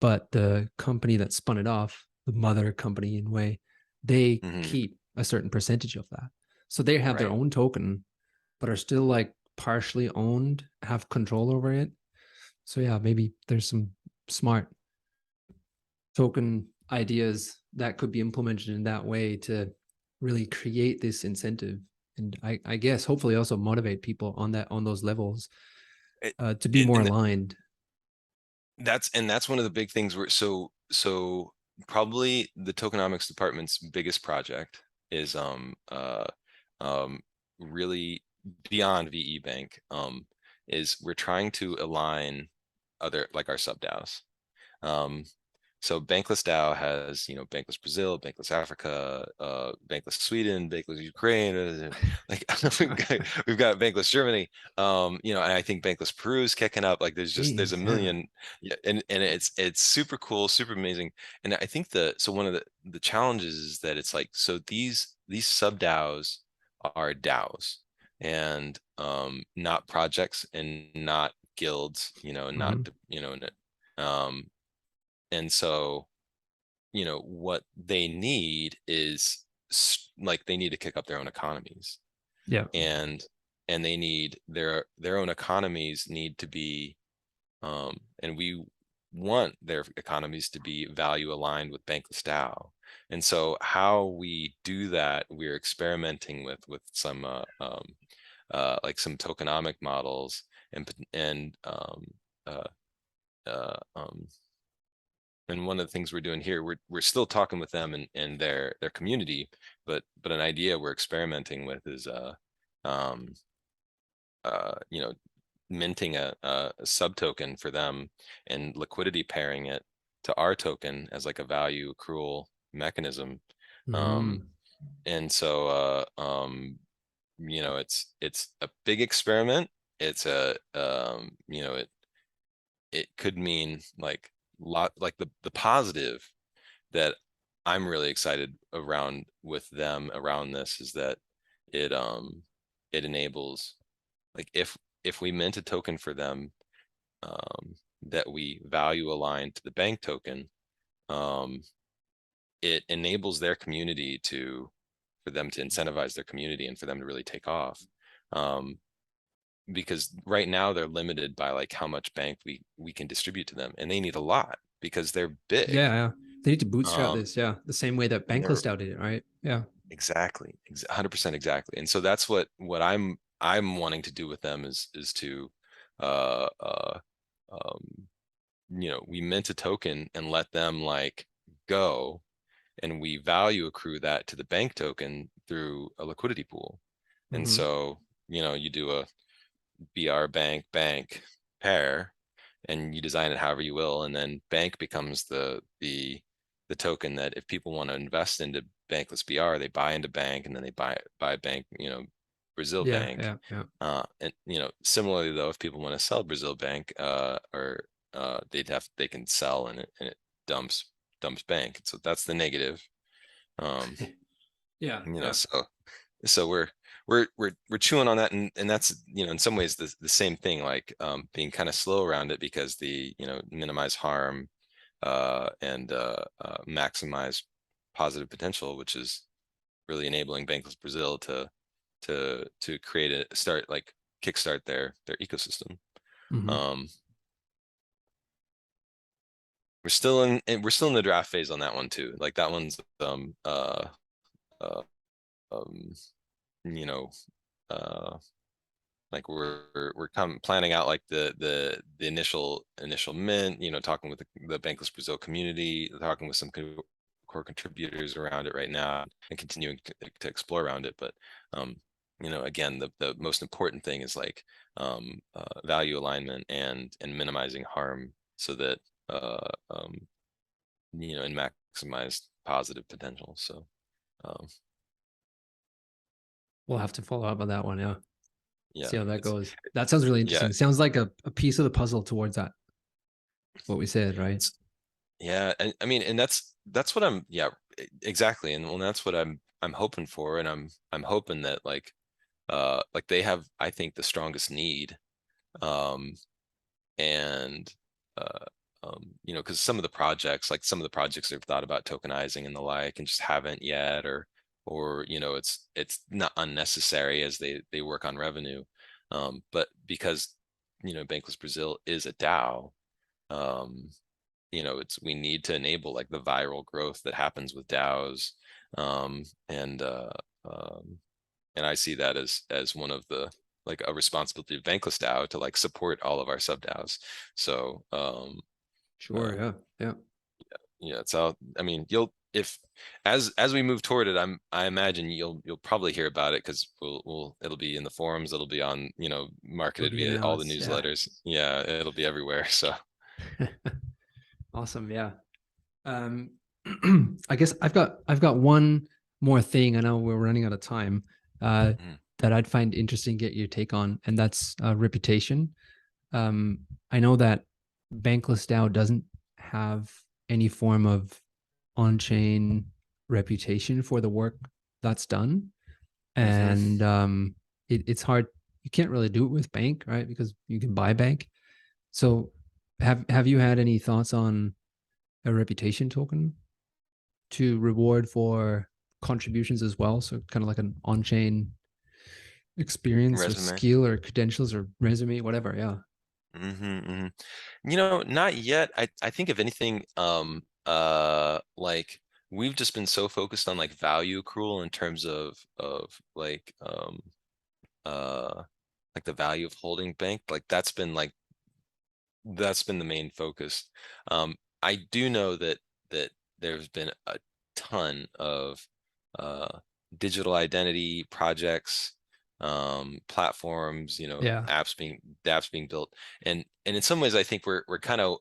but the company that spun it off, the mother company in a way, they Mhm. keep a certain percentage of that. So they have their own token, but are still like partially owned, have control over it. So yeah, maybe there's some smart token ideas that could be implemented in that way to really create this incentive and I, I guess hopefully also motivate people on that on those levels uh, to be and- more and aligned That's, and that's one of the big things where, so, so probably the tokenomics department's biggest project is, um, uh, um, really beyond VE Bank, um, is we're trying to align other, like our sub DAOs. Um, so Bankless DAO has, you know, Bankless Brazil, Bankless Africa, uh, Bankless Sweden, Bankless Ukraine, uh, like we've got, we've got Bankless Germany. Um, you know, and I think Bankless Peru is kicking up. Like there's just there's a million, yeah, and and it's it's super cool, super amazing. And I think the so one of the the challenges is that it's like so these these sub DAOs are DAOs and um not projects and not guilds, you know, not Mhm. you know, um and so, you know, what they need is s- like they need to kick up their own economies Yeah. and and they need their their own economies need to be um and we want their economies to be value aligned with bankless DAO. And so how we do that, we're experimenting with with some uh, um uh like some tokenomic models and pot- and um uh uh um and one of the things we're doing here, we're we're still talking with them and and their their community, but but an idea we're experimenting with is uh um uh you know minting a a, a sub token for them and liquidity pairing it to our token as like a value accrual mechanism. Um Mhm. and so uh um you know it's it's a big experiment. It's a um you know it it could mean like lot like the the positive that I'm really excited around with them around this is that it um it enables like if if we mint a token for them um that we value aligned to the bank token um it enables their community to for them to incentivize their community and for them to really take off. Um because right now they're limited by like how much bank we we can distribute to them and they need a lot because they're big Yeah, yeah. They need to bootstrap Um, this, yeah. The same way that Bankless DAO did it, right? Yeah. Exactly, hundred percent exactly. And so that's what, what I'm, I'm wanting to do with them is, is to, uh, uh, um, you know, we mint a token and let them like go. And we value accrue that to the bank token through a liquidity pool. And Mhm. so, you know, you do a BR bank, bank pair. And you design it however you will, and then bank becomes the, the, the token that if people want to invest into bankless BR, they buy into bank and then they buy, buy bank, you know, Brazil Yeah, bank. yeah, yeah. Uh, and you know, similarly though, if people want to sell Brazil bank, uh, or, uh, they'd have, they can sell and it, and it dumps, dumps bank. So that's the negative. Um, Yeah. you know, yeah. so, so we're, we're, we're, we're chewing on that and, and that's, you know, in some ways the, the same thing, like, um, being kind of slow around it because the, you know, minimize harm, uh, and, uh, uh, maximize positive potential, which is really enabling Bankless Brazil to, to, to create a, start, like, kickstart their, their ecosystem. Mhm. Um. We're still in, and we're still in the draft phase on that one too. Like that one's, um, uh, uh, um, you know, uh. Like we're, we're- come planning out like the, the, the initial, initial mint, you know, talking with the, the Bankless Brazil community, talking with some co- core contributors around it right now and continuing to, to explore around it, but, um, you know, again, the, the most important thing is like, um, uh, value alignment and, and minimizing harm so that, uh, um, you know, and maximize positive potential. So, um, We'll have to follow up on that one, yeah. yeah. See how that it's- goes. That sounds really interesting. Sounds like a, a piece of the puzzle towards that. What we said, right? It's- Yeah, and I mean, and that's, that's what I'm, yeah, e- exactly, and well, that's what I'm, I'm hoping for, and I'm, I'm hoping that like, uh, like they have, I think, the strongest need. Um, and, uh, um, you know, because some of the projects, like some of the projects they've thought about tokenizing and the like, and just haven't yet, or, or, you know, it's, it's not unnecessary as they, they work on revenue. Um, but because, you know, Bankless Brazil is a DAO, um, you know, it's, we need to enable like the viral growth that happens with DAOs. Um, and, uh, um, and I see that as, as one of the, like a responsibility of Bankless DAO to like support all of our sub DAOs. So, um, Sure. Yeah. Yeah. Yeah, so I mean, you'll if as as we move toward it, I'm I imagine you'll you'll probably hear about it because we'll we'll it'll be in the forums, it'll be on you know marketed be via all the announced, yeah. newsletters. Yeah, it'll be everywhere. So awesome. Yeah. Um, I guess I've got I've got one more thing. I know we're running out of time. Uh, Mhm. that I'd find interesting. Get your take on, and that's uh, reputation. Um, I know that Bankless DAO doesn't have any form of on-chain reputation for the work that's done, and um, it, it's hard. You can't really do it with bank, right? Because you can buy bank. So, have have you had any thoughts on a reputation token to reward for contributions as well? So, kind of like an on-chain experience or skill or credentials or resume, whatever. Yeah. hmm hmm You know, not yet. I I think if anything, um, uh, like we've just been so focused on like value accrual in terms of of like um, uh, like the value of holding bank. Like that's been like that's been the main focus. Um, I do know that that there's been a ton of uh digital identity projects um platforms you know Yeah. apps being apps being built and and in some ways i think we're we're kind of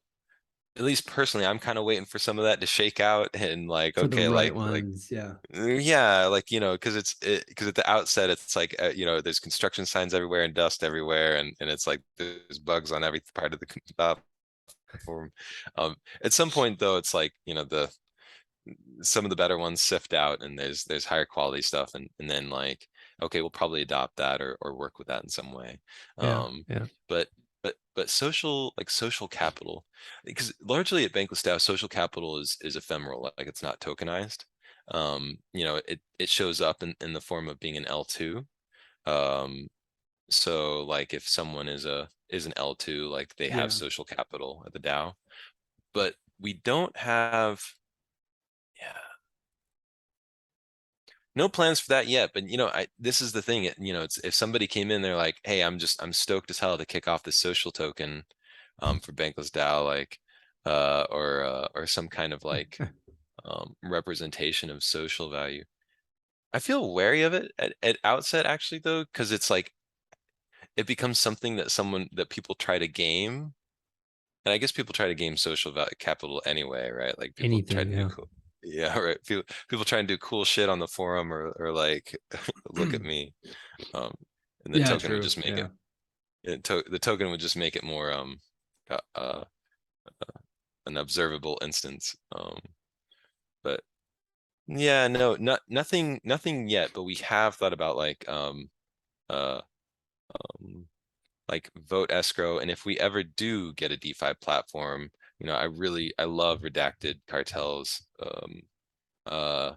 at least personally i'm kind of waiting for some of that to shake out and like For okay the right like like ones. yeah. uh, yeah like you know because it's because at the outset it's like uh, you know there's construction signs everywhere and dust everywhere and and it's like there's bugs on every part of the c- platform um at some point though it's like you know the some of the better ones sift out and there's there's higher quality stuff and and then like okay we'll probably adopt that or or work with that in some way Yeah. um yeah. but but social like social capital because largely at bankless DAO social capital is is ephemeral like it's not tokenized. Um you know it it shows up in in the form of being an L2 um so like if someone is a is an L2 like they have Yeah. social capital at the DAO but we don't have no plans for that yet but you know i this is the thing it- you know it's if somebody came in they're like hey i'm just i'm stoked as hell to kick off this social token um for bankless dao like uh or uh or some kind of like um representation of social value i feel wary of it at, at outset actually though because it's like it becomes something that someone that people try to game and i guess people try to game social value capital anyway right like people try Anything, to do yeah. cool yeah right people people try and do cool shit on the forum or or like look at me um and the Yeah, token true, would just make yeah. it, it to, the token would just make it more um uh, uh uh, an observable instance um but yeah no not nothing nothing yet but we have thought about like um uh um like vote escrow and if we ever do get a defi platform you know i really i love redacted cartels um uh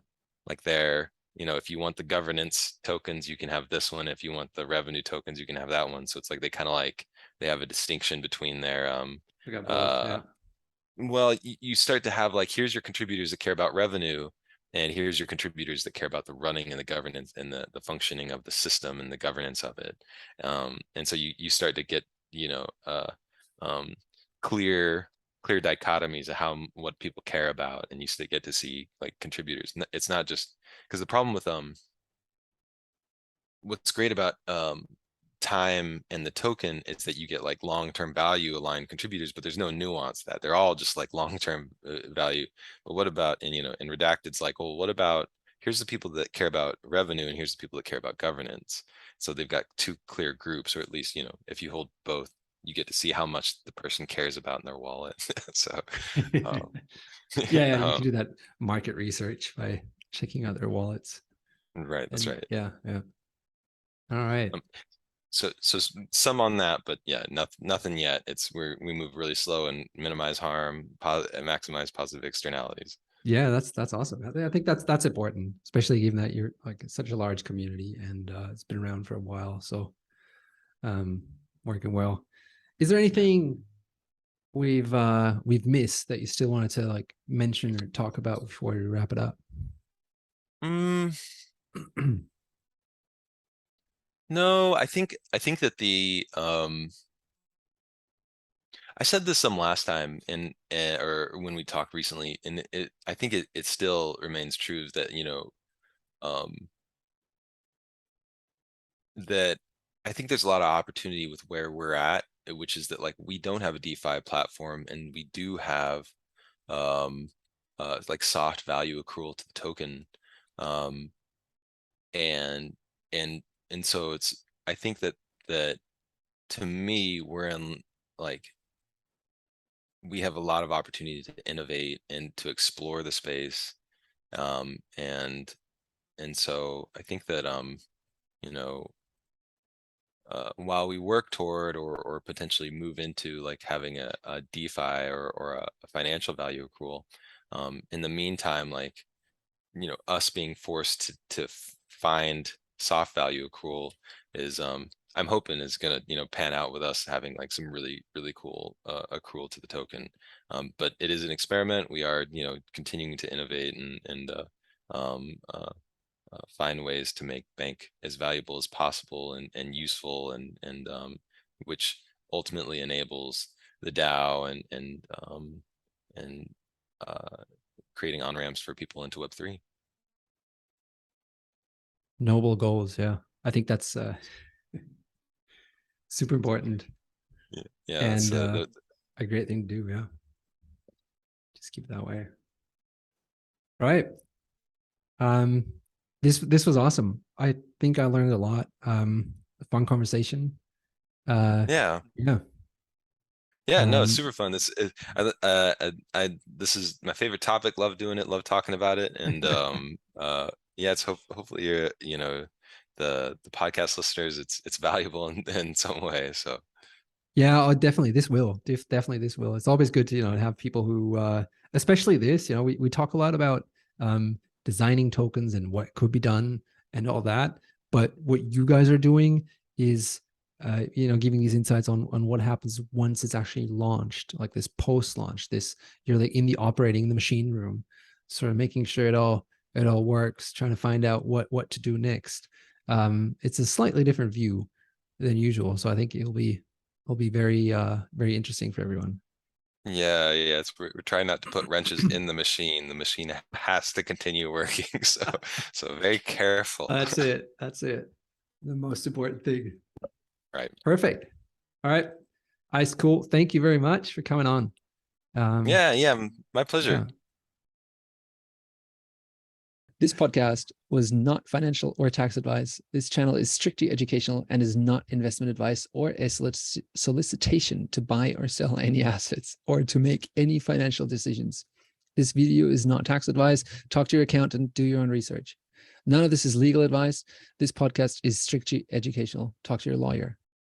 like they're you know if you want the governance tokens you can have this one. If you want the revenue tokens you can have that one. So it's like they kind of like they have a distinction between their um We got Uh, yeah. well you, you start to have like here's your contributors that care about revenue and here's your contributors that care about the running and the governance and the, the functioning of the system and the governance of it. Um and so you you start to get you know uh um clear clear dichotomies of how what people care about and you still get to see like contributors. It's not just because the problem with um what's great about um time and the token is that you get like long-term value aligned contributors but there's no nuance to that. They're all just like long-term uh, value. But what about and you know in redacted's like well what about here's the people that care about revenue and here's the people that care about governance. So they've got two clear groups or at least you know if you hold both you get to see how much the person cares about in their wallet so um, yeah, yeah, you um, can do that market research by checking out their wallets. right that's and- right Yeah, yeah. All right. Um, so so some on that but yeah nothing nothing yet it's we're we move really slow and minimize harm po- and maximize positive externalities Yeah, that's that's awesome. I I think that's that's important, especially given that you're like such a large community and uh, it's been around for a while. So, um, working well. Is there anything we've uh we've missed that you still wanted to like mention or talk about before we wrap it up? mm, no i think i think that the um I said this some last time in, uh, or when we talked recently, and it- I think it, it still remains true that, you know, um. That I think there's a lot of opportunity with where we're at, which is that like, we don't have a DeFi platform and we do have. Um, uh, like soft value accrual to the token. Um. And, and, and so it's, I think that, that. To me, we're in like. We have a lot of opportunity to innovate and to explore the space. Um, and, and so I think that, um, you know. Uh, while we work toward or, or potentially move into like having a, a DeFi or, or a financial value accrual. Um, in the meantime, like. You know, us being forced to, to find soft value accrual is, um, I'm hoping is gonna, you know, pan out with us having like some really, really cool, uh, accrual to the token. Um, but it is an experiment. We are, you know, continuing to innovate and, and, uh, um, uh. Uh, find ways to make bank as valuable as possible and, and useful and, and, um, which ultimately enables the DAO and, and, um, and, uh, creating on ramps for people into Web three. Noble goals. Yeah. I think that's uh, super important. Yeah, that's, And, uh, the- A great thing to do. Yeah. Just keep it that way. Right. Um, this this was awesome. I think I learned a lot. Um, fun conversation. Uh, yeah, yeah. yeah, no, it's Um, super fun. This, is- I, uh, I, I, this is my favorite topic. Love doing it. Love talking about it. And, um, uh, yeah, it's hope, hopefully you're, you know, the, the podcast listeners, it's, it's valuable in, in some way. So, Yeah, oh, definitely. This will. Def- definitely this will. It's always good to, you know, have people who uh especially this, you know, we, we talk a lot about um designing tokens and what could be done and all that. But what you guys are doing is uh, you know, giving these insights on on what happens once it's actually launched, like this post-launch, this you're like in the operating the machine room, sort of making sure it all it all works, trying to find out what what to do next. Um, it's a slightly different view than usual. So I think it'll be it'll be very uh very interesting for everyone yeah, yeah, it's, we're, we're trying not to put wrenches in the machine. The machine has to continue working. So, so very careful. That's it that's it the most important thing Right. perfect all right Icedcool thank you very much for coming on um Yeah, yeah, my pleasure. yeah. This podcast was not financial or tax advice. This channel is strictly educational and is not investment advice or a solic- solicitation to buy or sell any assets or to make any financial decisions. This video is not tax advice. Talk to your accountant, do your own research. None of this is legal advice. This podcast is strictly educational. Talk to your lawyer.